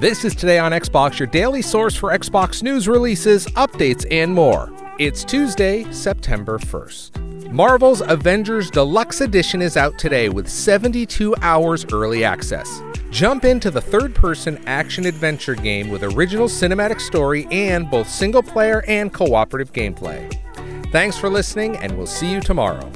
This is Today on Xbox, your daily source for Xbox news releases, updates, and more. It's Tuesday, September 1st. Marvel's Avengers Deluxe Edition is out today with 72 hours early access. Jump into the third person action adventure game with original cinematic story and both single player and cooperative gameplay. Thanks for listening, and we'll see you tomorrow.